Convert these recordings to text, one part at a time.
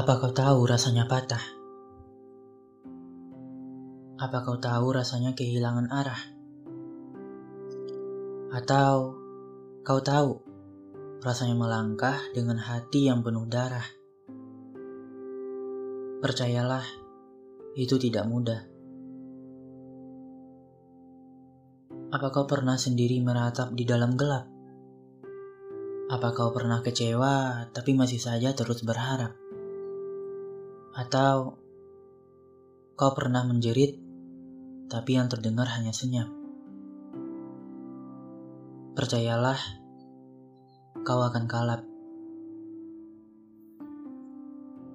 Apa kau tahu rasanya patah? Apa kau tahu rasanya kehilangan arah? Atau kau tahu rasanya melangkah dengan hati yang penuh darah? Percayalah, itu tidak mudah. Apa kau pernah sendiri meratap di dalam gelap? Apa kau pernah kecewa tapi masih saja terus berharap? Atau kau pernah menjerit, tapi yang terdengar hanya senyap. Percayalah, kau akan kalap.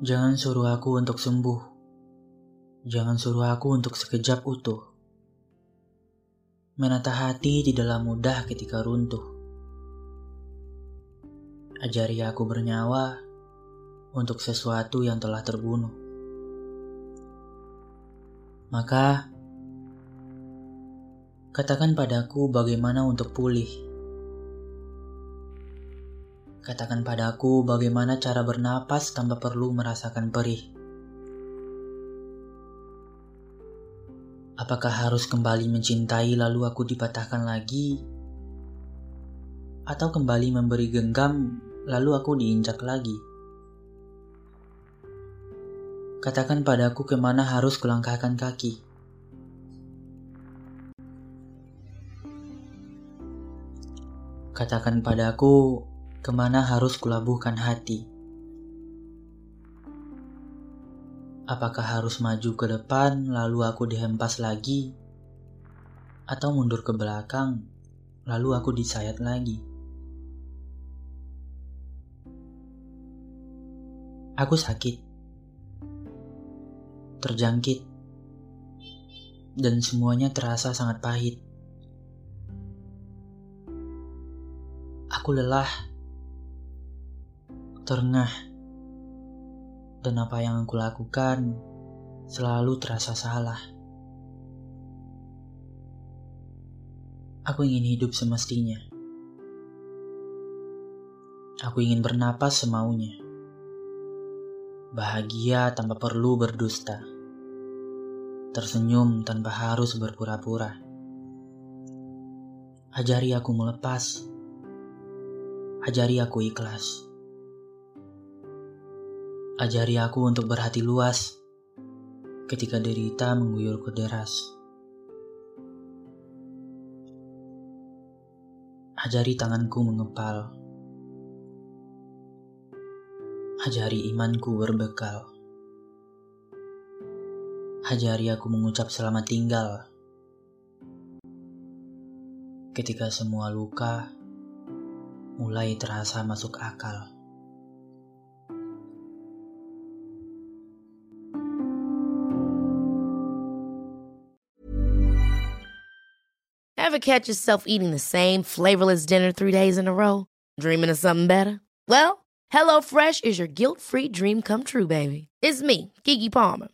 Jangan suruh aku untuk sembuh. Jangan suruh aku untuk sekejap utuh. Menata hati tidaklah mudah ketika runtuh. Ajari aku bernyawa untuk sesuatu yang telah terbunuh. Maka, katakan padaku bagaimana untuk pulih. Katakan padaku bagaimana cara bernapas tanpa perlu merasakan perih. Apakah harus kembali mencintai lalu aku dipatahkan lagi? Atau kembali memberi genggam lalu aku diinjak lagi? Katakan padaku ke mana harus kulangkahkan kaki. Katakan padaku ke mana harus kulabuhkan hati. Apakah harus maju ke depan lalu aku dihempas lagi? Atau mundur ke belakang lalu aku disayat lagi? Aku sakit terjangkit, dan semuanya terasa sangat pahit. Aku lelah, terengah, dan apa yang aku lakukan selalu terasa salah. Aku ingin hidup semestinya. Aku ingin bernapas semaunya. Bahagia tanpa perlu berdusta tersenyum tanpa harus berpura-pura. Ajari aku melepas, ajari aku ikhlas, ajari aku untuk berhati luas ketika derita mengguyur ke deras. Ajari tanganku mengepal, ajari imanku berbekal. Ajari aku mengucap selamat tinggal. Ketika semua luka mulai terasa masuk akal. Ever catch yourself eating the same flavorless dinner three days in a row? Dreaming of something better? Well, HelloFresh is your guilt-free dream come true, baby. It's me, Kiki Palmer.